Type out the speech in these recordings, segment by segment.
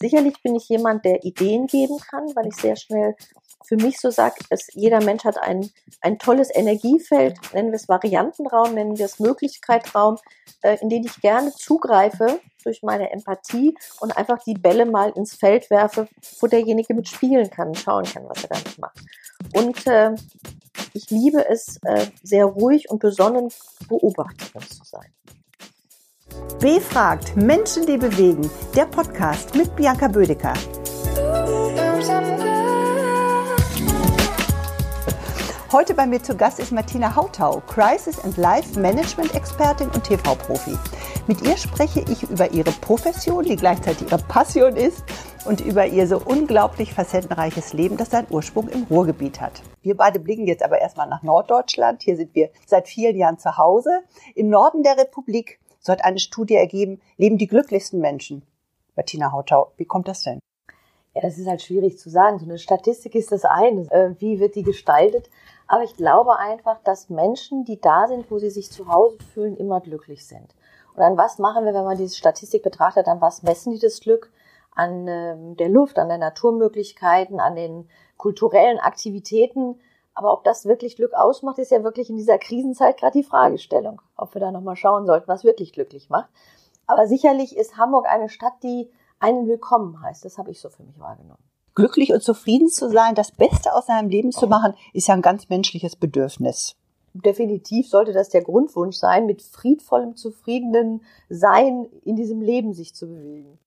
Sicherlich bin ich jemand, der Ideen geben kann, weil ich sehr schnell für mich so sage, jeder Mensch hat ein, ein tolles Energiefeld, nennen wir es Variantenraum, nennen wir es Möglichkeitraum, äh, in den ich gerne zugreife durch meine Empathie und einfach die Bälle mal ins Feld werfe, wo derjenige mitspielen kann, schauen kann, was er damit macht. Und äh, ich liebe es, äh, sehr ruhig und besonnen Beobachterin zu sein. Befragt Menschen, die bewegen. Der Podcast mit Bianca Bödecker. Heute bei mir zu Gast ist Martina Hautau, Crisis and Life Management Expertin und TV-Profi. Mit ihr spreche ich über ihre Profession, die gleichzeitig ihre Passion ist, und über ihr so unglaublich facettenreiches Leben, das seinen Ursprung im Ruhrgebiet hat. Wir beide blicken jetzt aber erstmal nach Norddeutschland. Hier sind wir seit vielen Jahren zu Hause. Im Norden der Republik, so hat eine Studie ergeben, leben die glücklichsten Menschen. Martina Hautau, wie kommt das denn? Ja, das ist halt schwierig zu sagen. So eine Statistik ist das eine. Äh, wie wird die gestaltet? Aber ich glaube einfach, dass Menschen, die da sind, wo sie sich zu Hause fühlen, immer glücklich sind. Und an was machen wir, wenn man diese Statistik betrachtet, an was messen die das Glück? An ähm, der Luft, an den Naturmöglichkeiten, an den kulturellen Aktivitäten. Aber ob das wirklich Glück ausmacht, ist ja wirklich in dieser Krisenzeit gerade die Fragestellung. Ob wir da nochmal schauen sollten, was wirklich glücklich macht. Aber sicherlich ist Hamburg eine Stadt, die einen willkommen heißt. Das habe ich so für mich wahrgenommen glücklich und zufrieden zu sein, das Beste aus seinem Leben zu machen, ist ja ein ganz menschliches Bedürfnis. Definitiv sollte das der Grundwunsch sein, mit friedvollem, zufriedenen Sein in diesem Leben sich zu bewegen.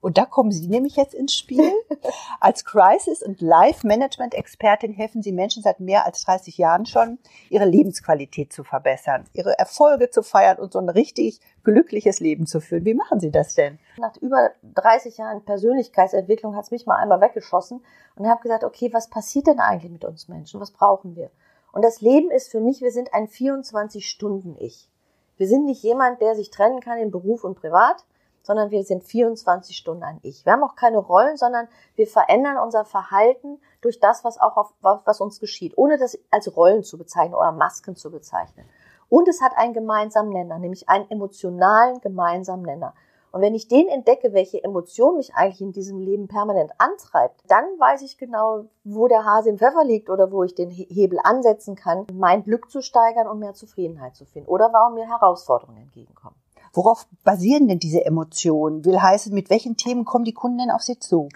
Und da kommen Sie nämlich jetzt ins Spiel. Als Crisis- und Life-Management-Expertin helfen Sie Menschen seit mehr als 30 Jahren schon, ihre Lebensqualität zu verbessern, ihre Erfolge zu feiern und so ein richtig glückliches Leben zu führen. Wie machen Sie das denn? Nach über 30 Jahren Persönlichkeitsentwicklung hat es mich mal einmal weggeschossen und habe gesagt, okay, was passiert denn eigentlich mit uns Menschen? Was brauchen wir? Und das Leben ist für mich, wir sind ein 24-Stunden-Ich. Wir sind nicht jemand, der sich trennen kann in Beruf und Privat, sondern wir sind 24 Stunden ein Ich. Wir haben auch keine Rollen, sondern wir verändern unser Verhalten durch das, was auch auf, was uns geschieht, ohne das als Rollen zu bezeichnen oder Masken zu bezeichnen. Und es hat einen gemeinsamen Nenner, nämlich einen emotionalen gemeinsamen Nenner. Und wenn ich den entdecke, welche Emotion mich eigentlich in diesem Leben permanent antreibt, dann weiß ich genau, wo der Hase im Pfeffer liegt oder wo ich den Hebel ansetzen kann, mein Glück zu steigern und mehr Zufriedenheit zu finden oder warum mir Herausforderungen entgegenkommen. Worauf basieren denn diese Emotionen? Will heißen, mit welchen Themen kommen die Kunden denn auf Sie zu?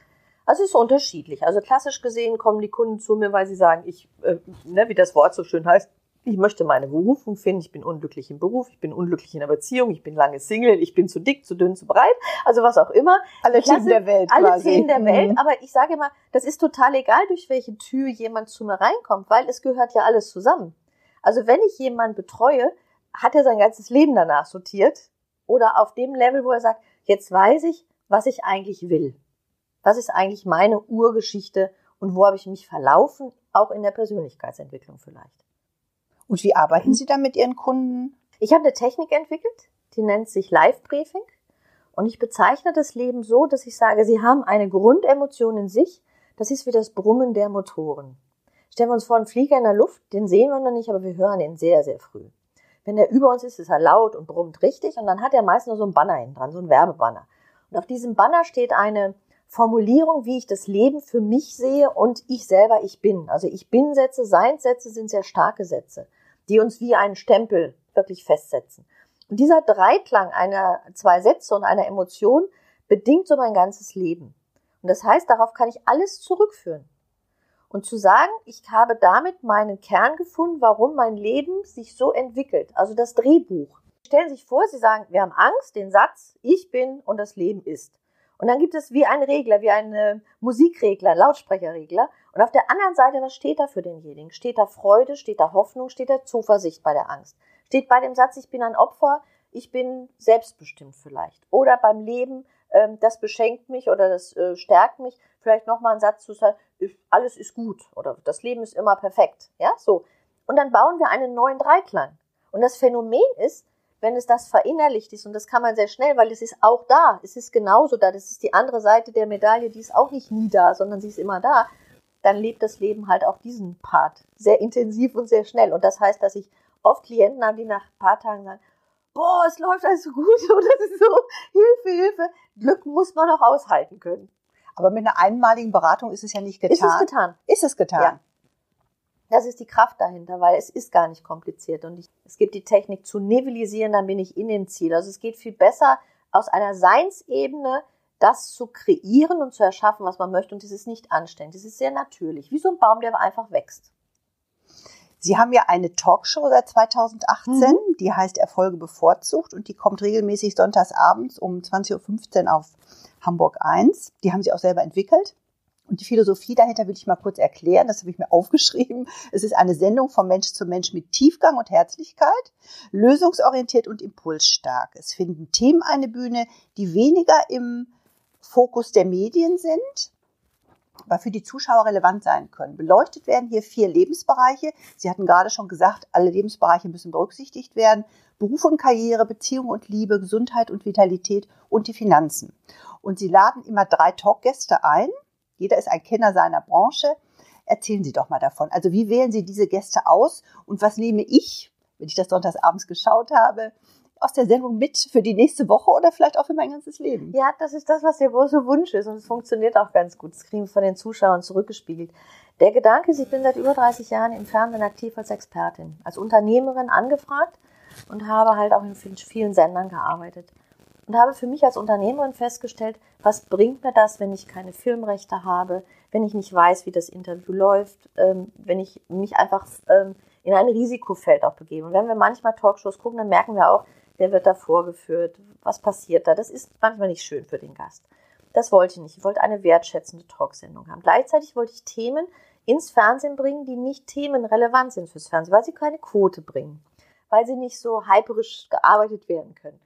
Also es ist unterschiedlich. Also klassisch gesehen kommen die Kunden zu mir, weil sie sagen, ich, äh, ne, wie das Wort so schön heißt, ich möchte meine Berufung finden, ich bin unglücklich im Beruf, ich bin unglücklich in der Beziehung, ich bin lange Single, ich bin zu dick, zu dünn, zu breit, also was auch immer. Alle Themen der Welt. Alle quasi. Themen der Welt, mhm. aber ich sage immer, das ist total egal, durch welche Tür jemand zu mir reinkommt, weil es gehört ja alles zusammen. Also wenn ich jemanden betreue, hat er sein ganzes Leben danach sortiert oder auf dem Level, wo er sagt, jetzt weiß ich, was ich eigentlich will. Was ist eigentlich meine Urgeschichte und wo habe ich mich verlaufen, auch in der Persönlichkeitsentwicklung vielleicht. Und wie arbeiten Sie da mit Ihren Kunden? Ich habe eine Technik entwickelt, die nennt sich Live Briefing. Und ich bezeichne das Leben so, dass ich sage, Sie haben eine Grundemotion in sich. Das ist wie das Brummen der Motoren. Stellen wir uns vor, einen Flieger in der Luft, den sehen wir noch nicht, aber wir hören ihn sehr, sehr früh. Wenn der über uns ist, ist er laut und brummt richtig und dann hat er meist nur so ein Banner hinten dran, so ein Werbebanner. Und auf diesem Banner steht eine Formulierung, wie ich das Leben für mich sehe und ich selber ich bin. Also ich bin Sätze, Seinssätze sind sehr starke Sätze, die uns wie einen Stempel wirklich festsetzen. Und dieser Dreiklang einer zwei Sätze und einer Emotion bedingt so mein ganzes Leben. Und das heißt, darauf kann ich alles zurückführen. Und zu sagen, ich habe damit meinen Kern gefunden, warum mein Leben sich so entwickelt. Also das Drehbuch. Stellen Sie sich vor, Sie sagen, wir haben Angst, den Satz, ich bin und das Leben ist. Und dann gibt es wie einen Regler, wie einen Musikregler, Lautsprecherregler. Und auf der anderen Seite, was steht da für denjenigen? Steht da Freude, steht da Hoffnung, steht da Zuversicht bei der Angst? Steht bei dem Satz, ich bin ein Opfer, ich bin selbstbestimmt vielleicht. Oder beim Leben, ähm, das beschenkt mich oder das äh, stärkt mich, vielleicht nochmal ein Satz zu sagen, alles ist gut oder das Leben ist immer perfekt. Ja, so. Und dann bauen wir einen neuen Dreiklang. Und das Phänomen ist, wenn es das verinnerlicht ist, und das kann man sehr schnell, weil es ist auch da, es ist genauso da, das ist die andere Seite der Medaille, die ist auch nicht nie da, sondern sie ist immer da, dann lebt das Leben halt auch diesen Part sehr intensiv und sehr schnell. Und das heißt, dass ich oft Klienten habe, die nach ein paar Tagen sagen, boah, es läuft alles so gut ist so, Hilfe, Hilfe. Glück muss man auch aushalten können. Aber mit einer einmaligen Beratung ist es ja nicht getan. Ist es getan? Ist es getan? Ja. Das ist die Kraft dahinter, weil es ist gar nicht kompliziert und ich, es gibt die Technik zu nivellisieren, dann bin ich in dem Ziel. Also es geht viel besser aus einer Seinsebene das zu kreieren und zu erschaffen, was man möchte und das ist nicht anständig. Das ist sehr natürlich, wie so ein Baum, der einfach wächst. Sie haben ja eine Talkshow seit 2018, mhm. die heißt Erfolge bevorzugt und die kommt regelmäßig sonntags abends um 20.15 Uhr auf Hamburg 1. Die haben Sie auch selber entwickelt. Und die Philosophie dahinter will ich mal kurz erklären. Das habe ich mir aufgeschrieben. Es ist eine Sendung von Mensch zu Mensch mit Tiefgang und Herzlichkeit, lösungsorientiert und impulsstark. Es finden Themen eine Bühne, die weniger im Fokus der Medien sind, aber für die Zuschauer relevant sein können. Beleuchtet werden hier vier Lebensbereiche. Sie hatten gerade schon gesagt, alle Lebensbereiche müssen berücksichtigt werden. Beruf und Karriere, Beziehung und Liebe, Gesundheit und Vitalität und die Finanzen. Und Sie laden immer drei Talkgäste ein. Jeder ist ein Kenner seiner Branche. Erzählen Sie doch mal davon. Also wie wählen Sie diese Gäste aus und was nehme ich, wenn ich das sonntags abends geschaut habe, aus der Sendung mit für die nächste Woche oder vielleicht auch für mein ganzes Leben? Ja, das ist das, was der große Wunsch ist und es funktioniert auch ganz gut. Das kriegen wir von den Zuschauern zurückgespiegelt. Der Gedanke ist, ich bin seit über 30 Jahren im Fernsehen aktiv als Expertin, als Unternehmerin angefragt und habe halt auch in vielen Sendern gearbeitet. Und habe für mich als Unternehmerin festgestellt, was bringt mir das, wenn ich keine Filmrechte habe, wenn ich nicht weiß, wie das Interview läuft, ähm, wenn ich mich einfach ähm, in ein Risikofeld auch begebe. Und wenn wir manchmal Talkshows gucken, dann merken wir auch, der wird da vorgeführt, was passiert da. Das ist manchmal nicht schön für den Gast. Das wollte ich nicht. Ich wollte eine wertschätzende Talksendung haben. Gleichzeitig wollte ich Themen ins Fernsehen bringen, die nicht themenrelevant sind fürs Fernsehen, weil sie keine Quote bringen, weil sie nicht so hyperisch gearbeitet werden können.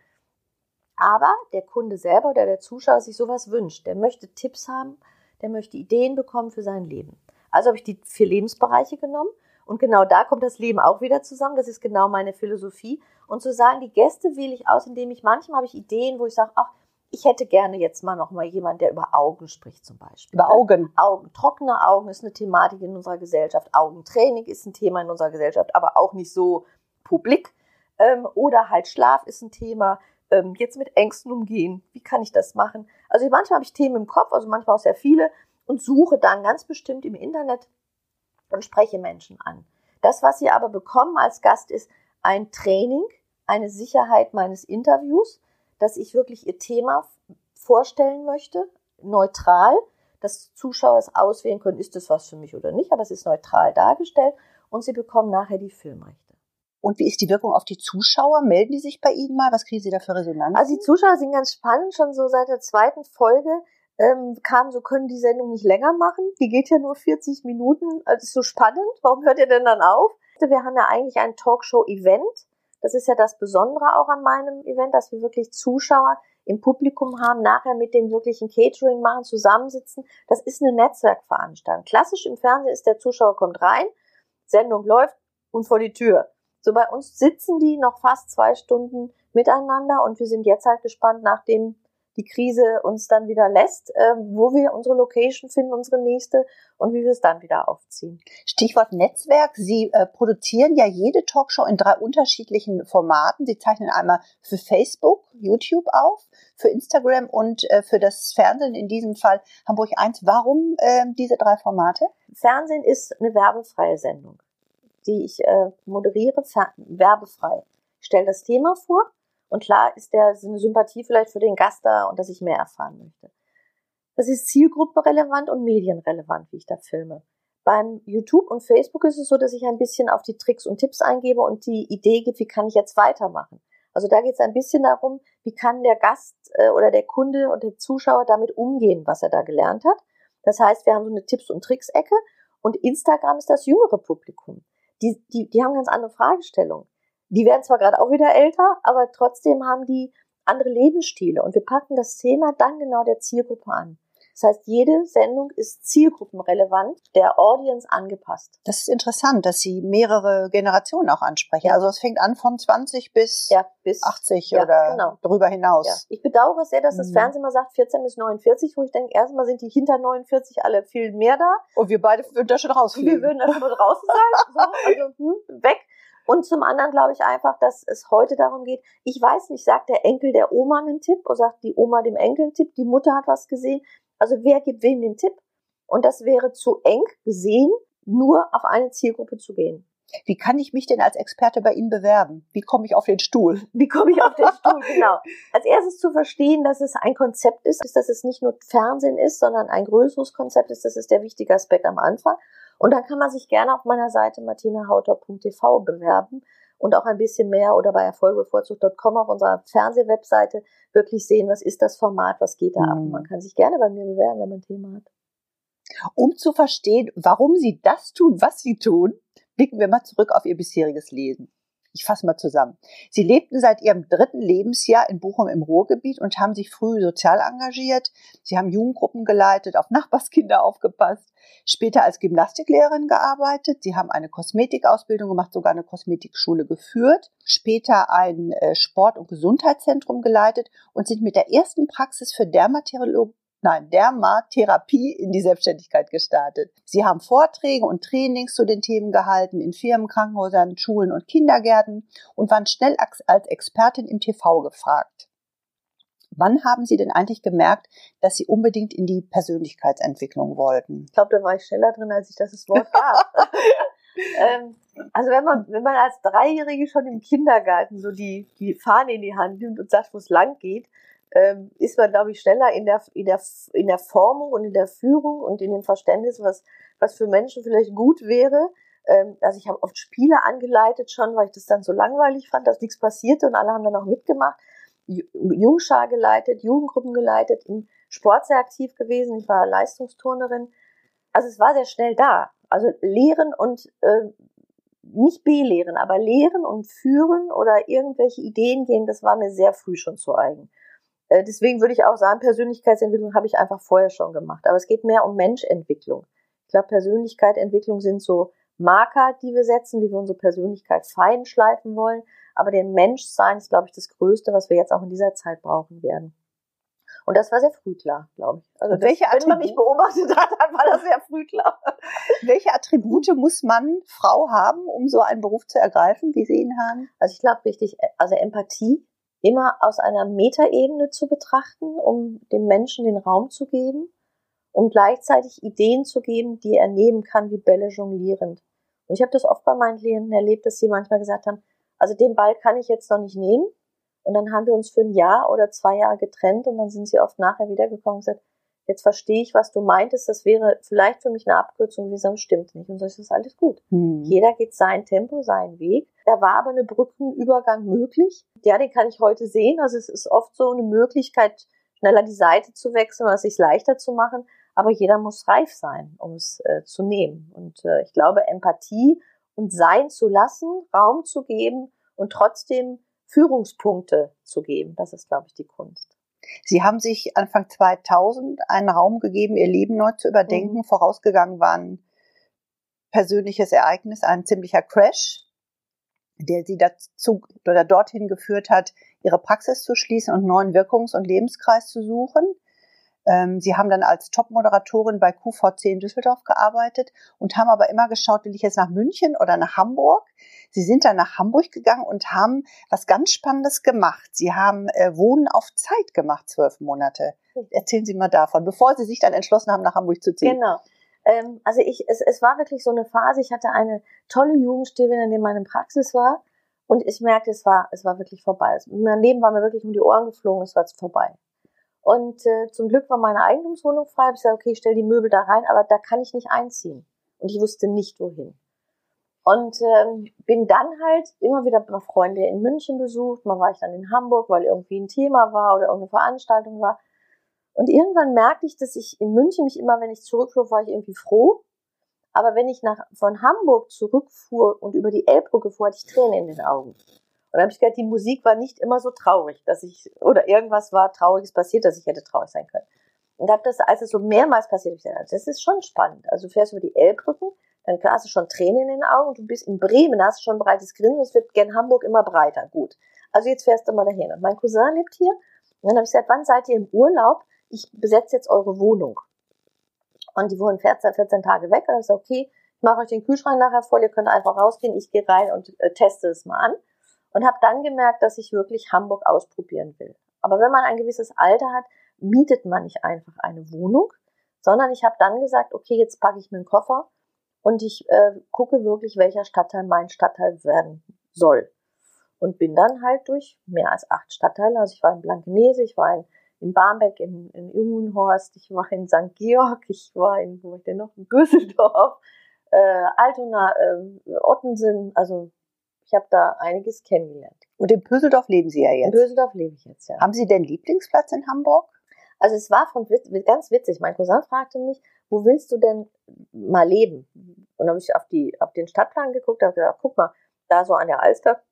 Aber der Kunde selber oder der Zuschauer sich sowas wünscht, der möchte Tipps haben, der möchte Ideen bekommen für sein Leben. Also habe ich die vier Lebensbereiche genommen und genau da kommt das Leben auch wieder zusammen. Das ist genau meine Philosophie. Und zu sagen, die Gäste wähle ich aus, indem ich manchmal habe ich Ideen, wo ich sage, ach, ich hätte gerne jetzt mal noch mal jemand, der über Augen spricht zum Beispiel. Über Augen. Augen. Trockene Augen ist eine Thematik in unserer Gesellschaft. Augentraining ist ein Thema in unserer Gesellschaft, aber auch nicht so publik. Ähm, oder halt Schlaf ist ein Thema. Ähm, jetzt mit Ängsten umgehen. Wie kann ich das machen? Also manchmal habe ich Themen im Kopf, also manchmal auch sehr viele und suche dann ganz bestimmt im Internet und spreche Menschen an. Das, was Sie aber bekommen als Gast, ist ein Training, eine Sicherheit meines Interviews, dass ich wirklich Ihr Thema vorstellen möchte, neutral, dass Zuschauer es auswählen können, ist das was für mich oder nicht, aber es ist neutral dargestellt und Sie bekommen nachher die Filmrechte. Und wie ist die Wirkung auf die Zuschauer? Melden die sich bei Ihnen mal? Was kriegen Sie da für Resonanz? Also die Zuschauer sind ganz spannend, schon so seit der zweiten Folge ähm, kam, so können die Sendung nicht länger machen. Die geht ja nur 40 Minuten. Also ist so spannend. Warum hört ihr denn dann auf? Wir haben ja eigentlich ein Talkshow-Event. Das ist ja das Besondere auch an meinem Event, dass wir wirklich Zuschauer im Publikum haben, nachher mit den wirklichen Catering machen, zusammensitzen. Das ist eine Netzwerkveranstaltung. Klassisch im Fernsehen ist der Zuschauer kommt rein, Sendung läuft und vor die Tür. So bei uns sitzen die noch fast zwei Stunden miteinander und wir sind jetzt halt gespannt, nachdem die Krise uns dann wieder lässt, äh, wo wir unsere Location finden, unsere nächste und wie wir es dann wieder aufziehen. Stichwort Netzwerk. Sie äh, produzieren ja jede Talkshow in drei unterschiedlichen Formaten. Sie zeichnen einmal für Facebook, YouTube auf, für Instagram und äh, für das Fernsehen, in diesem Fall Hamburg 1. Warum äh, diese drei Formate? Fernsehen ist eine werbefreie Sendung, die ich äh, moderiere, werbefrei. Ich stelle das Thema vor, und klar ist der eine Sympathie vielleicht für den Gast da und dass ich mehr erfahren möchte. Das ist zielgruppenrelevant und medienrelevant, wie ich da filme. Beim YouTube und Facebook ist es so, dass ich ein bisschen auf die Tricks und Tipps eingebe und die Idee gebe, wie kann ich jetzt weitermachen. Also da geht es ein bisschen darum, wie kann der Gast äh, oder der Kunde und der Zuschauer damit umgehen, was er da gelernt hat. Das heißt, wir haben so eine Tipps- und Tricks-Ecke und Instagram ist das jüngere Publikum. Die, die, die haben ganz andere Fragestellungen. Die werden zwar gerade auch wieder älter, aber trotzdem haben die andere Lebensstile und wir packen das Thema dann genau der Zielgruppe an. Das heißt, jede Sendung ist zielgruppenrelevant, der Audience angepasst. Das ist interessant, dass Sie mehrere Generationen auch ansprechen. Ja. Also es fängt an von 20 bis, ja, bis 80 ja, oder genau. darüber hinaus. Ich bedauere sehr, dass das mhm. Fernsehen mal sagt 14 bis 49, wo ich denke, erstmal sind die hinter 49 alle viel mehr da. Und wir beide würden da schon rausfliegen. Wir würden da schon draußen sein. So, also hm, weg. Und zum anderen glaube ich einfach, dass es heute darum geht, ich weiß nicht, sagt der Enkel der Oma einen Tipp oder sagt die Oma dem Enkel einen Tipp, die Mutter hat was gesehen. Also wer gibt wem den Tipp? Und das wäre zu eng gesehen, nur auf eine Zielgruppe zu gehen. Wie kann ich mich denn als Experte bei Ihnen bewerben? Wie komme ich auf den Stuhl? Wie komme ich auf den Stuhl? Genau. Als erstes zu verstehen, dass es ein Konzept ist, dass es nicht nur Fernsehen ist, sondern ein größeres Konzept ist. Das ist der wichtige Aspekt am Anfang. Und dann kann man sich gerne auf meiner Seite martinahauter.tv bewerben und auch ein bisschen mehr oder bei erfolgbevorzugt.com auf unserer Fernsehwebseite wirklich sehen, was ist das Format, was geht da mhm. ab. Man kann sich gerne bei mir bewerben, wenn man ein Thema hat. Um zu verstehen, warum Sie das tun, was Sie tun, blicken wir mal zurück auf Ihr bisheriges Leben. Ich fasse mal zusammen. Sie lebten seit Ihrem dritten Lebensjahr in Bochum im Ruhrgebiet und haben sich früh sozial engagiert. Sie haben Jugendgruppen geleitet, auf Nachbarskinder aufgepasst, später als Gymnastiklehrerin gearbeitet. Sie haben eine Kosmetikausbildung gemacht, sogar eine Kosmetikschule geführt, später ein äh, Sport- und Gesundheitszentrum geleitet und sind mit der ersten Praxis für Dermatologie nein, Dermatherapie in die Selbstständigkeit gestartet. Sie haben Vorträge und Trainings zu den Themen gehalten in Firmen, Krankenhäusern, Schulen und Kindergärten und waren schnell als Expertin im TV gefragt. Wann haben Sie denn eigentlich gemerkt, dass Sie unbedingt in die Persönlichkeitsentwicklung wollten? Ich glaube, da war ich schneller drin, als ich das, Wort gab. ähm, also wenn man, wenn man als Dreijährige schon im Kindergarten so die, die Fahne in die Hand nimmt und sagt, wo es lang geht, ähm, ist man, glaube ich, schneller in der, in, der, in der Formung und in der Führung und in dem Verständnis, was, was für Menschen vielleicht gut wäre. Ähm, also ich habe oft Spiele angeleitet schon, weil ich das dann so langweilig fand, dass nichts passierte und alle haben dann auch mitgemacht. Jungschar geleitet, Jugendgruppen geleitet, im Sport sehr aktiv gewesen. Ich war Leistungsturnerin. Also es war sehr schnell da. Also lehren und äh, nicht belehren, aber lehren und führen oder irgendwelche Ideen gehen, das war mir sehr früh schon zu eigen. Äh, deswegen würde ich auch sagen, Persönlichkeitsentwicklung habe ich einfach vorher schon gemacht. Aber es geht mehr um Menschentwicklung. Ich glaube, Persönlichkeitsentwicklung sind so Marker, die wir setzen, wie wir unsere Persönlichkeit fein schleifen wollen. Aber den Menschsein ist, glaube ich, das Größte, was wir jetzt auch in dieser Zeit brauchen werden. Und das war sehr früh klar, glaube ich. Also das, welche wenn man mich beobachtet hat, dann war das sehr früh klar. welche Attribute muss man, Frau haben, um so einen Beruf zu ergreifen, wie Sie ihn haben? Also ich glaube, wichtig, also Empathie immer aus einer Metaebene zu betrachten, um dem Menschen den Raum zu geben und gleichzeitig Ideen zu geben, die er nehmen kann, wie Bälle jonglierend. Und ich habe das oft bei meinen Klienten erlebt, dass sie manchmal gesagt haben, also den Ball kann ich jetzt noch nicht nehmen. Und dann haben wir uns für ein Jahr oder zwei Jahre getrennt und dann sind sie oft nachher wiedergekommen und gesagt, jetzt verstehe ich, was du meintest, das wäre vielleicht für mich eine Abkürzung, wie gesagt, stimmt nicht. Und so ist das alles gut. Hm. Jeder geht sein Tempo, seinen Weg. Da war aber eine Brückenübergang möglich. Ja, den kann ich heute sehen. Also es ist oft so eine Möglichkeit, schneller die Seite zu wechseln oder es sich leichter zu machen. Aber jeder muss reif sein, um es äh, zu nehmen. Und äh, ich glaube, Empathie und sein zu lassen, Raum zu geben und trotzdem Führungspunkte zu geben, das ist, glaube ich, die Kunst. Sie haben sich Anfang 2000 einen Raum gegeben, Ihr Leben neu zu überdenken. Mhm. Vorausgegangen war ein persönliches Ereignis, ein ziemlicher Crash, der Sie dazu oder dorthin geführt hat, Ihre Praxis zu schließen und einen neuen Wirkungs- und Lebenskreis zu suchen. Ähm, Sie haben dann als Top-Moderatorin bei QVC in Düsseldorf gearbeitet und haben aber immer geschaut, will ich jetzt nach München oder nach Hamburg? Sie sind dann nach Hamburg gegangen und haben was ganz Spannendes gemacht. Sie haben äh, Wohnen auf Zeit gemacht, zwölf Monate. Erzählen Sie mal davon, bevor Sie sich dann entschlossen haben, nach Hamburg zu ziehen. Genau. Ähm, also ich, es, es war wirklich so eine Phase. Ich hatte eine tolle Jugendstillerin, in der meine Praxis war. Und ich merkte, es war, es war wirklich vorbei. Mein Leben war mir wirklich um die Ohren geflogen, es war jetzt vorbei. Und äh, zum Glück war meine Eigentumswohnung frei. Ich gesagt, okay, ich stell die Möbel da rein, aber da kann ich nicht einziehen. Und ich wusste nicht, wohin. Und ähm, bin dann halt immer wieder bei Freunden in München besucht. Mal war ich dann in Hamburg, weil irgendwie ein Thema war oder irgendeine Veranstaltung war. Und irgendwann merkte ich, dass ich in München mich immer, wenn ich zurückfuhr, war ich irgendwie froh. Aber wenn ich nach, von Hamburg zurückfuhr und über die Elbbrücke fuhr, hatte ich Tränen in den Augen. Dann habe ich gehört, die Musik war nicht immer so traurig, dass ich, oder irgendwas war Trauriges passiert, dass ich hätte traurig sein können. Und habe das, als es so mehrmals passiert, ich gesagt, das ist schon spannend. Also du fährst über die Elbbrücken, dann hast du schon Tränen in den Augen du bist in Bremen, hast du schon ein breites Grinsen, es wird gern Hamburg immer breiter. Gut. Also jetzt fährst du mal dahin. Und mein Cousin lebt hier. Und dann habe ich gesagt, wann seid ihr im Urlaub? Ich besetze jetzt eure Wohnung. Und die wurden 14, 14 Tage weg. Und dann habe ich gesagt, okay, Ich mache euch den Kühlschrank nachher voll, ihr könnt einfach rausgehen, ich gehe rein und äh, teste es mal an. Und habe dann gemerkt, dass ich wirklich Hamburg ausprobieren will. Aber wenn man ein gewisses Alter hat, mietet man nicht einfach eine Wohnung, sondern ich habe dann gesagt, okay, jetzt packe ich mir einen Koffer und ich äh, gucke wirklich, welcher Stadtteil mein Stadtteil werden soll. Und bin dann halt durch mehr als acht Stadtteile, also ich war in Blankenese, ich war in, in Barmbek, in, in Jungenhorst, ich war in St. Georg, ich war in, wo ich denn noch, in Düsseldorf, äh, Altona, äh, Ottensen, also ich habe da einiges kennengelernt. Und in Pöseldorf leben Sie ja jetzt. In Pöseldorf lebe ich jetzt, ja. Haben Sie denn Lieblingsplatz in Hamburg? Also es war von ganz witzig. Mein Cousin fragte mich, wo willst du denn mal leben? Und dann habe ich auf, die, auf den Stadtplan geguckt, habe gesagt, guck mal, da so an der Alster,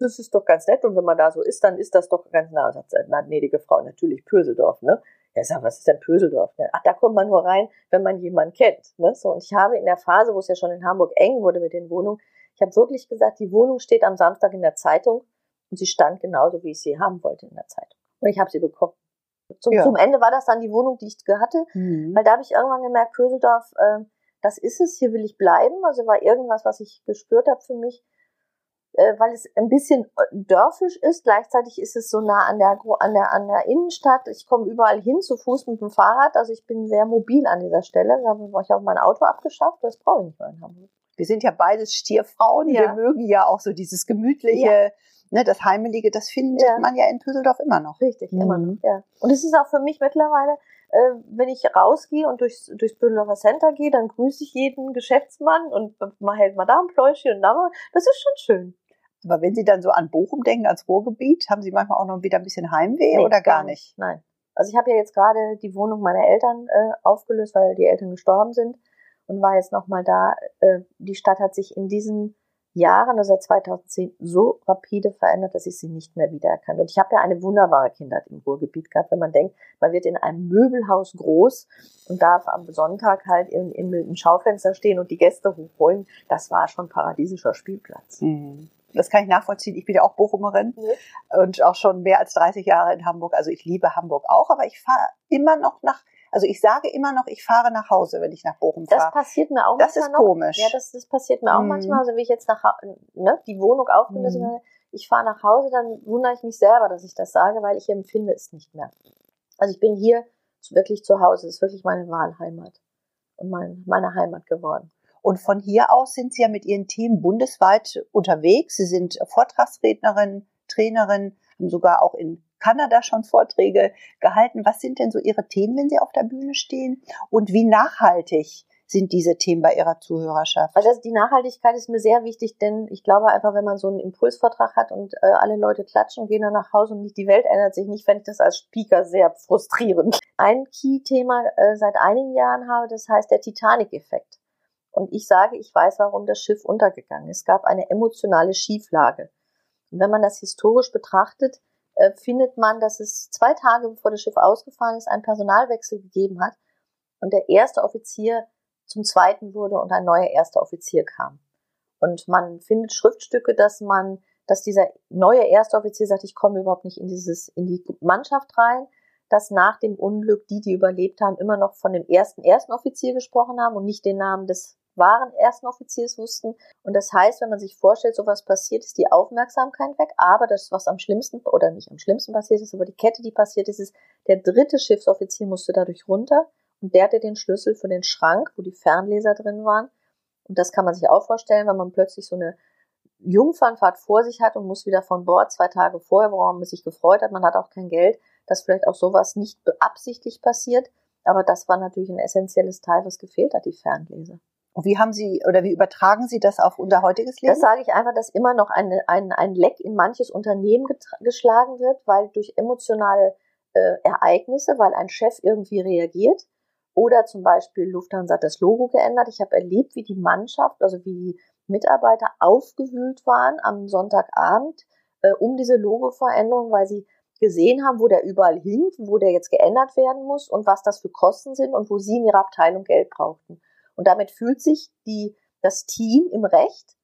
das ist doch ganz nett. Und wenn man da so ist, dann ist das doch ganz nah. Sagt eine gnädige Frau, natürlich Pöseldorf, ne? Ja, sag, was ist denn Pöseldorf? Ne? Ach, da kommt man nur rein, wenn man jemanden kennt. Ne? So, und ich habe in der Phase, wo es ja schon in Hamburg eng wurde mit den Wohnungen, ich habe wirklich gesagt, die Wohnung steht am Samstag in der Zeitung und sie stand genauso, wie ich sie haben wollte in der Zeitung. Und ich habe sie bekommen. Zum, ja. zum Ende war das dann die Wohnung, die ich hatte, mhm. weil da habe ich irgendwann gemerkt, Köseldorf, äh, das ist es, hier will ich bleiben. Also war irgendwas, was ich gespürt habe für mich, äh, weil es ein bisschen äh, dörfisch ist. Gleichzeitig ist es so nah an der, an der, an der Innenstadt. Ich komme überall hin, zu Fuß mit dem Fahrrad. Also ich bin sehr mobil an dieser Stelle. Da habe ich auch mein Auto abgeschafft. Das brauche ich nicht mehr in Hamburg. Wir sind ja beides Stierfrauen. Ja. Wir mögen ja auch so dieses gemütliche, ja. ne, das Heimelige, das findet ja. man ja in Püsseldorf immer noch. Richtig, mhm. immer noch, ja. Und es ist auch für mich mittlerweile, äh, wenn ich rausgehe und durchs, durchs Püsseldorfer Center gehe, dann grüße ich jeden Geschäftsmann und man hält mal da ein Pläuschchen und da mal. Das ist schon schön. Aber wenn Sie dann so an Bochum denken, als Ruhrgebiet, haben Sie manchmal auch noch wieder ein bisschen Heimweh nee, oder gar, nicht? Nein. Also ich habe ja jetzt gerade die Wohnung meiner Eltern äh, aufgelöst, weil die Eltern gestorben sind und war jetzt nochmal da. Äh, die Stadt hat sich in diesen Jahren, also seit 2010, so rapide verändert, dass ich sie nicht mehr wiedererkannt. Und ich habe ja eine wunderbare Kindheit im Ruhrgebiet gehabt, wenn man denkt, man wird in einem Möbelhaus groß und darf am Sonntag halt im, im, Schaufenster stehen und die Gäste hochholen. Das war schon paradiesischer Spielplatz. Mhm. Das kann ich nachvollziehen. Ich bin ja auch Bochumerin mhm. und auch schon mehr als 30 Jahre in Hamburg. Also ich liebe Hamburg auch, aber ich fahre immer noch nach also ich sage immer noch, ich fahre nach Hause, wenn ich nach Bochum fahre. Das passiert mir auch das manchmal. Das ist noch. komisch. Ja, das, das passiert mir auch mhm. manchmal. Also wie ich jetzt nach ne, die Wohnung aufgelöst mhm. ich fahre nach Hause, dann wundere ich mich selber, dass ich das sage, weil ich empfinde es nicht mehr. Also ich bin hier wirklich zu Hause. Das ist wirklich meine Wahlheimat und mein, meine Heimat geworden. Und von hier aus sind Sie ja mit Ihren Themen bundesweit unterwegs. Sie sind Vortragsrednerin, Trainerin, haben sogar auch in Kanada schon Vorträge gehalten. Was sind denn so Ihre Themen, wenn Sie auf der Bühne stehen? Und wie nachhaltig sind diese Themen bei Ihrer Zuhörerschaft? Also die Nachhaltigkeit ist mir sehr wichtig, denn ich glaube einfach, wenn man so einen Impulsvortrag hat und äh, alle Leute klatschen und gehen dann nach Hause und nicht die Welt ändert sich nicht, fände ich das als Speaker sehr frustrierend. Ein Key-Thema äh, seit einigen Jahren habe, das heißt der Titanic-Effekt. Und ich sage, ich weiß, warum das Schiff untergegangen ist. Es gab eine emotionale Schieflage. Und wenn man das historisch betrachtet, äh, findet man, dass es zwei Tage bevor das Schiff ausgefahren ist, einen Personalwechsel gegeben hat und der erste Offizier zum zweiten wurde und ein neuer erster Offizier kam. Und man findet Schriftstücke, dass man, dass dieser neue erste Offizier sagt, ich komme überhaupt nicht in dieses, in die Mannschaft rein, dass nach dem Unglück die, die überlebt haben, immer noch von dem ersten ersten Offizier gesprochen haben und nicht den Namen des wahren ersten Offiziers wussten. Und das heißt, wenn man sich vorstellt, sowas passiert, ist die Aufmerksamkeit weg. Aber das, was am schlimmsten oder nicht am schlimmsten passiert ist, aber die Kette, die passiert ist, ist, der dritte Schiffsoffizier musste dadurch runter und der hatte den Schlüssel für den Schrank, wo die Fernleser drin waren. Und das kann man sich auch vorstellen, wenn man plötzlich so eine Jungfernfahrt vor sich hat und muss wieder von Bord zwei Tage vorher, worauf man sich gefreut hat. Man hat auch kein Geld, dass vielleicht auch sowas nicht beabsichtigt passiert. Aber das war natürlich ein essentielles Teil, was gefehlt hat, die Fernleser. Und wie haben Sie oder wie übertragen Sie das auf unser heutiges Leben? Das sage ich einfach, dass immer noch ein, ein, ein Leck in manches Unternehmen geschlagen wird, weil durch emotionale äh, Ereignisse, weil ein Chef irgendwie reagiert oder zum Beispiel Lufthansa hat das Logo geändert. Ich habe erlebt, wie die Mannschaft, also wie die Mitarbeiter aufgewühlt waren am Sonntagabend äh, um diese Logo-Veränderung, weil sie gesehen haben, wo der überall hing, wo der jetzt geändert werden muss und was das für Kosten sind und wo sie in ihrer Abteilung Geld brauchten. Und damit fühlt sich die, das Team im Recht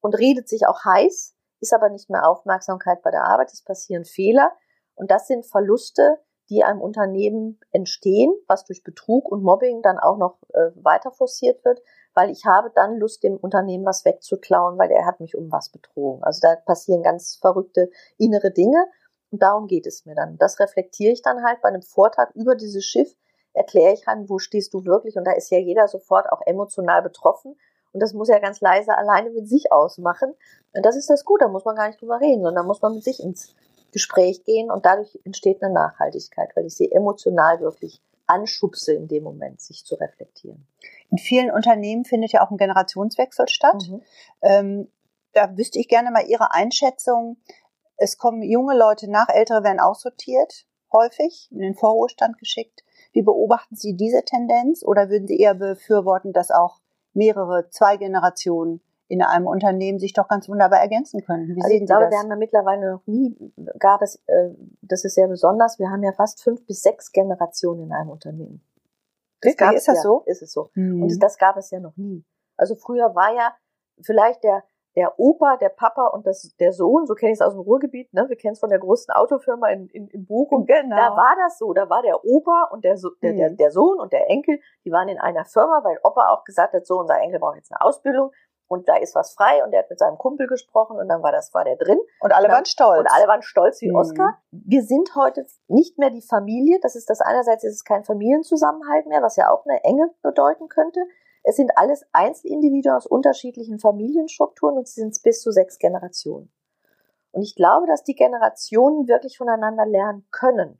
und redet sich auch heiß, ist aber nicht mehr Aufmerksamkeit bei der Arbeit, es passieren Fehler und das sind Verluste, die einem Unternehmen entstehen, was durch Betrug und Mobbing dann auch noch äh, weiter forciert wird, weil ich habe dann Lust, dem Unternehmen was wegzuklauen, weil er hat mich um was betrogen. Also da passieren ganz verrückte innere Dinge und darum geht es mir dann. Das reflektiere ich dann halt bei einem Vortrag über dieses Schiff, erkläre ich an, wo stehst du wirklich und da ist ja jeder sofort auch emotional betroffen und das muss er ganz leise alleine mit sich ausmachen. Und das ist das Gute, da muss man gar nicht drüber reden, sondern muss man mit sich ins Gespräch gehen und dadurch entsteht eine Nachhaltigkeit, weil ich sie emotional wirklich anschubse in dem Moment, sich zu reflektieren. In vielen Unternehmen findet ja auch ein Generationswechsel statt. Mhm. Ähm, da wüsste ich gerne mal Ihre Einschätzung. Es kommen junge Leute nach, ältere werden aussortiert, häufig in den Vorruhestand geschickt. Wie beobachten Sie diese Tendenz oder würden Sie eher befürworten, dass auch mehrere, zwei Generationen in einem Unternehmen sich doch ganz wunderbar ergänzen können. Wie also ich glaube, das? wir haben ja mittlerweile noch nie, gab es, äh, das ist sehr besonders, wir haben ja fast fünf bis sechs Generationen in einem Unternehmen. Das Wirklich? ist das ja, so? Ist es so. Mhm. Und das gab es ja noch nie. Also früher war ja vielleicht der, der Opa, der Papa und das, der Sohn, so kenne ich es aus dem Ruhrgebiet, ne? wir kennen es von der größten Autofirma in, in, in Bochum. Genau. Da war das so, da war der Opa und der, so der, der, mhm. der Sohn und der Enkel, die waren in einer Firma, weil Opa auch gesagt hat, so unser Enkel braucht jetzt eine Ausbildung und da ist was frei und der hat mit seinem Kumpel gesprochen und dann war das war der drin und alle und dann, waren stolz und alle waren stolz wie mhm. Oscar. Wir sind heute nicht mehr die Familie, das ist das einerseits ist es kein Familienzusammenhalt mehr, was ja auch eine Enge bedeuten könnte. Es sind alles Einzelindividuen aus unterschiedlichen Familienstrukturen und sie sind bis zu sechs Generationen. Und ich glaube, dass die Generationen wirklich voneinander lernen können,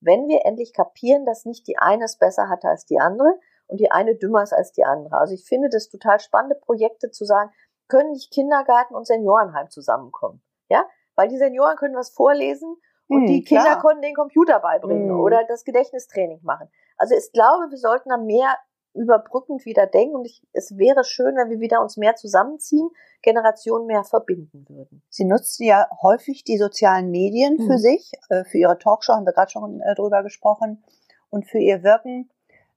wenn wir endlich kapieren, dass nicht die eine es besser hatte als die andere, und die eine dümmer ist als die andere. Also ich finde das total spannende Projekte zu sagen, können nicht Kindergarten und Seniorenheim zusammenkommen? Ja, weil die Senioren können was vorlesen und hm, die Kinder klar. konnten den Computer beibringen hm. oder das Gedächtnistraining machen. Also ich glaube, wir sollten da mehr überbrückend wieder denken und ich, es wäre schön, wenn wir wieder uns mehr zusammenziehen, Generationen mehr verbinden würden. Sie nutzen ja häufig die sozialen Medien für mhm. sich, äh, für Ihre Talkshow haben wir gerade schon äh, drüber gesprochen und für Ihr Wirken.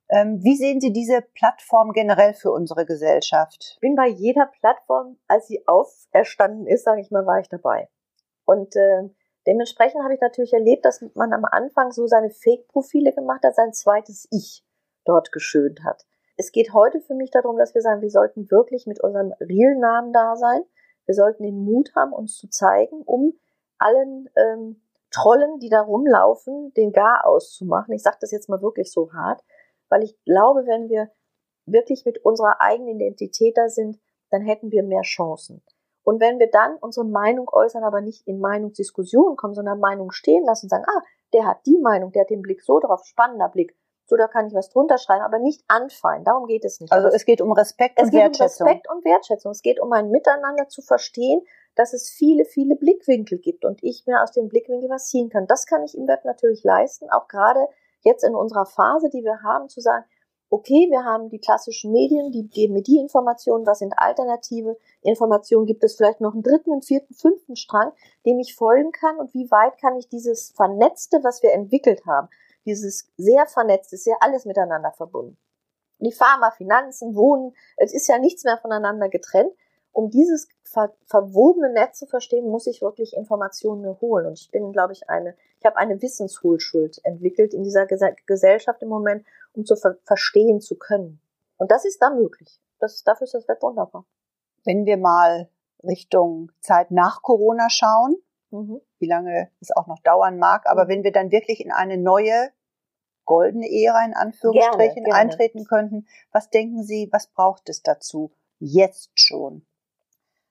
Ähm, wie sehen Sie diese Plattform generell für unsere Gesellschaft? Ich bin bei jeder Plattform, als sie auferstanden ist, sage ich mal, war ich dabei. Und äh, dementsprechend habe ich natürlich erlebt, dass man am Anfang so seine Fake-Profile gemacht hat, sein zweites Ich dort geschönt hat. Es geht heute für mich darum, dass wir sagen, wir sollten wirklich mit unserem Real-Namen da sein. Wir sollten den Mut haben, uns zu zeigen, um allen ähm, Trollen, die da rumlaufen, den Gar auszumachen. Ich sage das jetzt mal wirklich so hart weil ich glaube, wenn wir wirklich mit unserer eigenen Identität da sind, dann hätten wir mehr Chancen. Und wenn wir dann unsere Meinung äußern, aber nicht in Meinungsdiskussionen kommen, sondern Meinung stehen lassen und sagen, ah, der hat die Meinung, der hat den Blick so drauf, spannender Blick, so da kann ich was drunter schreiben, aber nicht anfallen. Darum geht es nicht. Also es geht um Respekt und Wertschätzung. Es geht um Respekt und Wertschätzung. Es geht um ein Miteinander zu verstehen, dass es viele, viele Blickwinkel gibt und ich mir aus den Blickwinkeln was ziehen kann. Das kann ich im Web natürlich leisten, auch gerade jetzt in unserer Phase, die wir haben, zu sagen, okay, wir haben die klassischen Medien, die geben mir die Informationen, was sind alternative Informationen, gibt es vielleicht noch einen dritten, einen vierten, fünften Strang, dem ich folgen kann und wie weit kann ich dieses Vernetzte, was wir entwickelt haben, dieses sehr vernetzte, ist ja alles miteinander verbunden. Die Pharma, Finanzen, Wohnen, es ist ja nichts mehr voneinander getrennt um dieses ver verwobene Netz zu verstehen, muss ich wirklich Informationen mir holen. Und ich bin, glaube ich, eine, ich habe eine Wissensholschuld entwickelt in dieser Ges Gesellschaft im Moment, um zu ver verstehen zu können. Und das ist da möglich. Das, dafür ist das Web wunderbar. Wenn wir mal Richtung Zeit nach Corona schauen, mhm. wie lange es auch noch dauern mag, aber mhm. wenn wir dann wirklich in eine neue goldene Ära in Anführungsstrichen gerne, gerne. eintreten könnten, was denken Sie, was braucht es dazu? Jetzt schon.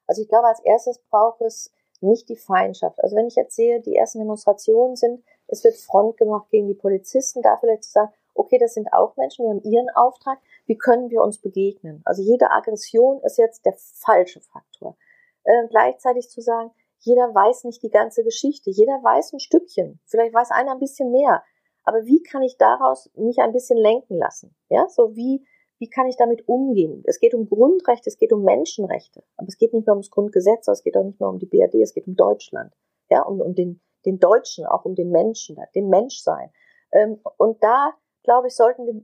Also ich glaube, als erstes braucht es nicht die Feindschaft. Also wenn ich jetzt sehe, die ersten Demonstrationen sind, es wird Front gemacht gegen die Polizisten, da vielleicht zu sagen, okay, das sind auch Menschen, die haben ihren Auftrag, wie können wir uns begegnen? Also jede Aggression ist jetzt der falsche Faktor. Äh, gleichzeitig zu sagen, jeder weiß nicht die ganze Geschichte, jeder weiß ein Stückchen, vielleicht weiß einer ein bisschen mehr, aber wie kann ich daraus mich ein bisschen lenken lassen? Ja, so wie wie kann ich damit umgehen? Es geht um Grundrechte, es geht um Menschenrechte, aber es geht nicht mehr ums Grundgesetz, es geht auch nicht mehr um die BRD, es geht um Deutschland, ja, um, um den, den Deutschen, auch um den Menschen, den Menschsein. Ähm, und da, glaube ich, sollten wir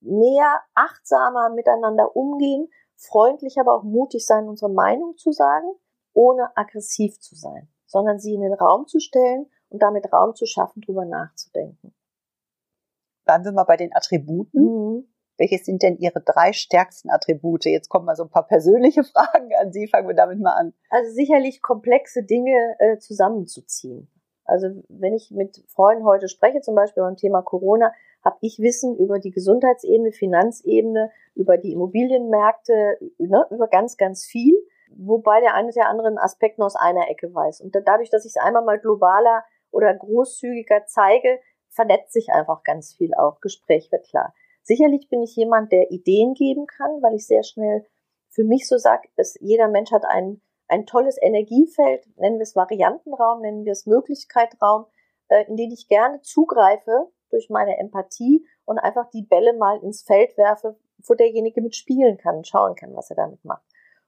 mehr achtsamer miteinander umgehen, freundlich, aber auch mutig sein, unsere Meinung zu sagen, ohne aggressiv zu sein, sondern sie in den Raum zu stellen und damit Raum zu schaffen, drüber nachzudenken. Bleiben wir mal bei den Attributen. Mhm. Welches sind denn Ihre drei stärksten Attribute? Jetzt kommen mal so ein paar persönliche Fragen an Sie. Fangen wir damit mal an. Also sicherlich komplexe Dinge äh, zusammenzuziehen. Also wenn ich mit Freunden heute spreche, zum Beispiel beim Thema Corona, habe ich Wissen über die Gesundheitsebene, Finanzebene, über die Immobilienmärkte, ne, über ganz, ganz viel, wobei der eine der anderen Aspekt nur aus einer Ecke weiß. Und dadurch, dass ich es einmal mal globaler oder großzügiger zeige, vernetzt sich einfach ganz viel auch. Gespräch wird klar. Sicherlich bin ich jemand, der Ideen geben kann, weil ich sehr schnell für mich so sage, dass jeder Mensch hat ein, ein tolles Energiefeld, nennen wir es Variantenraum, nennen wir es Möglichkeitraum, äh, in den ich gerne zugreife durch meine Empathie und einfach die Bälle mal ins Feld werfe, wo derjenige mitspielen kann und schauen kann, was er damit macht.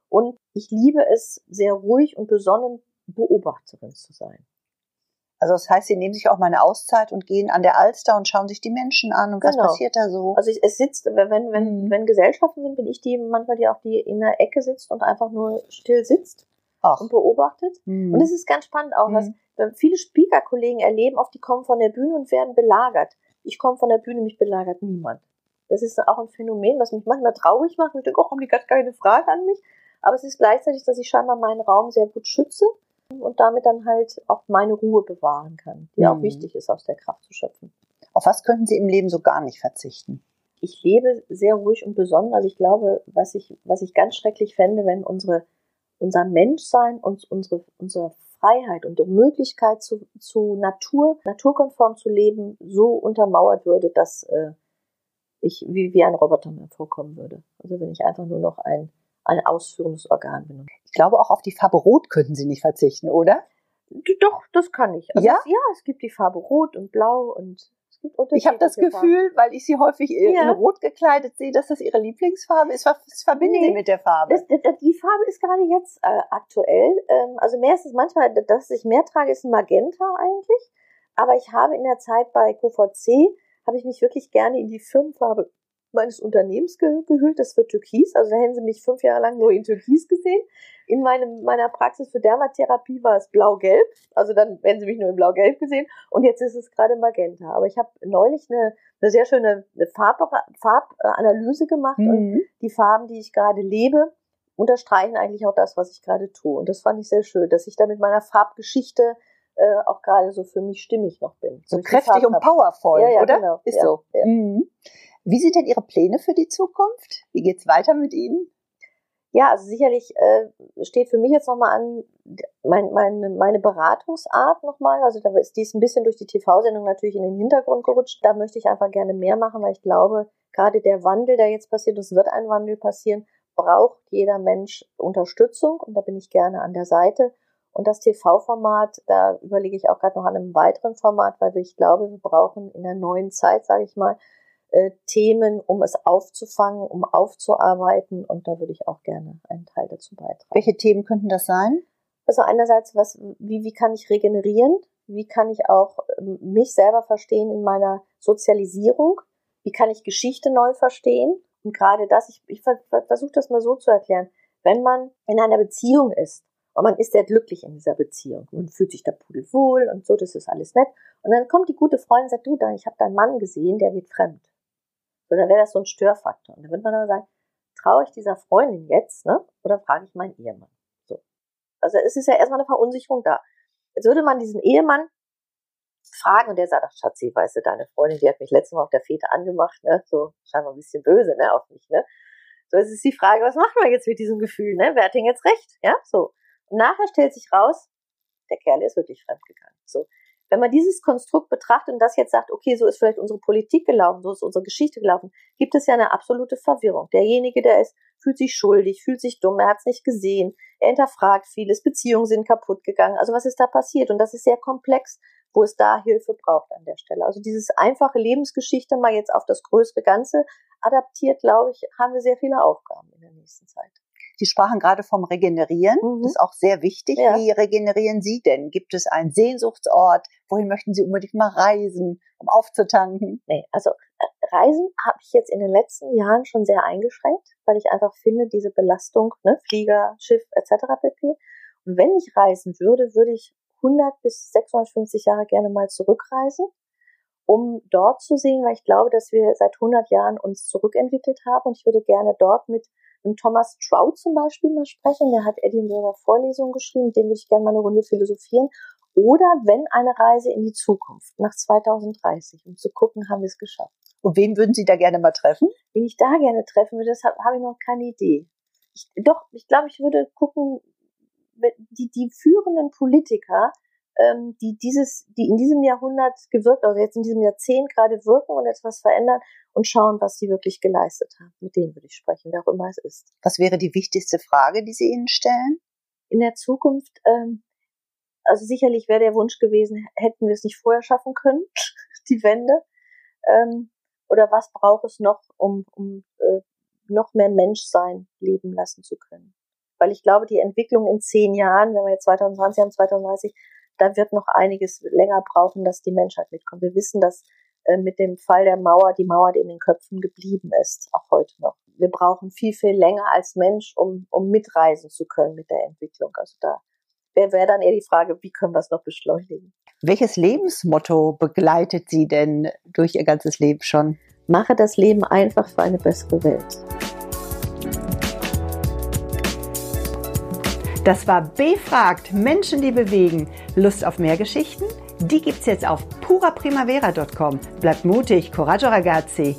Und ich liebe es, sehr ruhig und besonnen Beobachterin zu sein. Also das heißt, sie nehmen sich auch mal eine Auszeit und gehen an der Alster und schauen sich die Menschen an und was Genau. passiert da so. Also es sitzt, wenn, wenn, Mhm. wenn Gesellschaften sind, bin ich die manchmal, die auch die in der Ecke sitzt und einfach nur still sitzt Ach. und beobachtet. Mhm. Und es ist ganz spannend auch, was Mhm. viele Speaker-Kollegen erleben, oft die kommen von der Bühne und werden belagert. Ich komme von der Bühne, mich belagert niemand. Das ist auch ein Phänomen, was mich manchmal traurig macht. Ich denke, oh, haben die gerade keine Frage an mich? Aber es ist gleichzeitig, dass ich scheinbar meinen Raum sehr gut schütze und damit dann halt auch meine Ruhe bewahren kann, die auch Mhm. wichtig ist, aus der Kraft zu schöpfen. Auf was könnten Sie im Leben so gar nicht verzichten? ich lebe sehr ruhig und besonnen. Also ich glaube, was ich, was ich ganz schrecklich fände, wenn unsere, unser Menschsein und unsere, unsere Freiheit und die Möglichkeit zu, zu Natur, naturkonform zu leben, so untermauert würde, dass äh, ich wie, wie ein Roboter mir vorkommen würde. Also wenn ich einfach nur noch ein, ein ausführendes Organ bin. Ich glaube, auch auf die Farbe Rot könnten Sie nicht verzichten, oder? Doch, das kann ich. Also Ja? Es, ja, es gibt die Farbe Rot und Blau und es gibt Ich habe das unterschiedliche Farben. Gefühl, weil ich Sie häufig in Ja. Rot gekleidet sehe, dass das Ihre Lieblingsfarbe ist. Was was verbinden Nee. Sie mit der Farbe? Das, das, die Farbe ist gerade jetzt äh, aktuell. Ähm, also mehr ist es manchmal, dass ich mehr trage, ist ein Magenta eigentlich. Aber ich habe in der Zeit bei QVC, habe ich mich wirklich gerne in die Firmenfarbe meines Unternehmens ge gehüllt. Das wird Türkis. Also da hätten Sie mich fünf Jahre lang nur in Türkis gesehen. In meinem, meiner Praxis für Dermatherapie war es blau-gelb. Also dann hätten Sie mich nur in blau-gelb gesehen. Und jetzt ist es gerade Magenta. Aber ich habe neulich eine, eine sehr schöne Farb Farbanalyse gemacht und Mhm. die Farben, die ich gerade lebe, unterstreichen eigentlich auch das, was ich gerade tue. Und das fand ich sehr schön, dass ich da mit meiner Farbgeschichte äh, auch gerade so für mich stimmig noch bin. So die kräftig und powervoll, Ja, ja, oder? genau. Ist Ja, so. ja. Mhm. Wie sind denn Ihre Pläne für die Zukunft? Wie geht's weiter mit Ihnen? Ja, also sicherlich äh, steht für mich jetzt nochmal an mein, meine, meine Beratungsart nochmal. Also da ist dies ein bisschen durch die TV-Sendung natürlich in den Hintergrund gerutscht. Da möchte ich einfach gerne mehr machen, weil ich glaube, gerade der Wandel, der jetzt passiert, es wird ein Wandel passieren, braucht jeder Mensch Unterstützung und da bin ich gerne an der Seite. Und das TV-Format, da überlege ich auch gerade noch an einem weiteren Format, weil ich glaube, wir brauchen in der neuen Zeit, sage ich mal, äh, Themen, um es aufzufangen, um aufzuarbeiten. Und da würde ich auch gerne einen Teil dazu beitragen. Welche Themen könnten das sein? Also einerseits, was, wie, wie kann ich regenerieren? Wie kann ich auch ähm, mich selber verstehen in meiner Sozialisierung? Wie kann ich Geschichte neu verstehen? Und gerade das, ich, ich ver ver versuche das mal so zu erklären. Wenn man in einer Beziehung ist und man ist sehr glücklich in dieser Beziehung und fühlt sich da pudelwohl und so, das ist alles nett. Und dann kommt die gute Freundin und sagt, du, da, ich habe deinen Mann gesehen, der geht fremd. So, dann wäre das so ein Störfaktor. Und dann würde man aber sagen, traue ich dieser Freundin jetzt, ne? Oder frage ich meinen Ehemann? So. Also es ist ja erstmal eine Verunsicherung da. Jetzt würde man diesen Ehemann fragen und der sagt, ach Schatzi, weißt du, deine Freundin, die hat mich letztes Mal auf der Fete angemacht, ne? So scheinbar ein bisschen böse, ne, auf mich, ne? So, es ist die Frage, was machen wir jetzt mit diesem Gefühl, ne? Wer hat denn jetzt recht? Ja, so. Und nachher stellt sich raus, der Kerl ist wirklich fremdgegangen. So. Wenn man dieses Konstrukt betrachtet und das jetzt sagt, okay, so ist vielleicht unsere Politik gelaufen, so ist unsere Geschichte gelaufen, gibt es ja eine absolute Verwirrung. Derjenige, der ist, fühlt sich schuldig, fühlt sich dumm, er hat es nicht gesehen, er hinterfragt vieles, Beziehungen sind kaputt gegangen. Also was ist da passiert? Und das ist sehr komplex, wo es da Hilfe braucht an der Stelle. Also dieses einfache Lebensgeschichte mal jetzt auf das größere Ganze adaptiert, glaube ich, haben wir sehr viele Aufgaben in der nächsten Zeit. Sie sprachen gerade vom Regenerieren. Mhm. Das ist auch sehr wichtig. Ja. Wie regenerieren Sie denn? Gibt es einen Sehnsuchtsort? Wohin möchten Sie unbedingt mal reisen, um aufzutanken? Nee, also äh, Reisen habe ich jetzt in den letzten Jahren schon sehr eingeschränkt, weil ich einfach finde, diese Belastung, ne, Flieger, Schiff etc. pp. Und wenn ich reisen würde, würde ich 100 bis 650 Jahre gerne mal zurückreisen um dort zu sehen, weil ich glaube, dass wir seit 100 Jahren uns zurückentwickelt haben und ich würde gerne dort mit einem Thomas Trout zum Beispiel mal sprechen, der hat Edinburgher Vorlesungen geschrieben, dem würde ich gerne mal eine Runde philosophieren. Oder wenn eine Reise in die Zukunft nach 2030, um zu gucken, haben wir es geschafft. Und wen würden Sie da gerne mal treffen? Wen ich da gerne treffen würde, das habe hab ich noch keine Idee. Ich, doch, ich glaube, ich würde gucken, die, die führenden Politiker, ähm, die dieses, die in diesem Jahrhundert gewirkt, also jetzt in diesem Jahrzehnt gerade wirken und etwas verändern und schauen, was sie wirklich geleistet haben. Mit denen würde ich sprechen, wer auch immer es ist. Was wäre die wichtigste Frage, die Sie ihnen stellen? In der Zukunft, ähm, also sicherlich wäre der Wunsch gewesen, hätten wir es nicht vorher schaffen können, die Wende. Ähm, oder was braucht es noch, um, um äh, noch mehr Menschsein leben lassen zu können? Weil ich glaube, die Entwicklung in zehn Jahren, wenn wir jetzt 2020 haben, 2030, da wird noch einiges länger brauchen, dass die Menschheit mitkommt. Wir wissen, dass äh, mit dem Fall der Mauer die Mauer in den Köpfen geblieben ist, auch heute noch. Wir brauchen viel, viel länger als Mensch, um, um mitreisen zu können mit der Entwicklung. Also da wäre wär dann eher die Frage, wie können wir es noch beschleunigen? Welches Lebensmotto begleitet Sie denn durch Ihr ganzes Leben schon? Mache das Leben einfach für eine bessere Welt. Das war Befragt Menschen, die bewegen. Lust auf mehr Geschichten? Die gibt's jetzt auf puraprimavera.com. Bleibt mutig, coraggio ragazzi.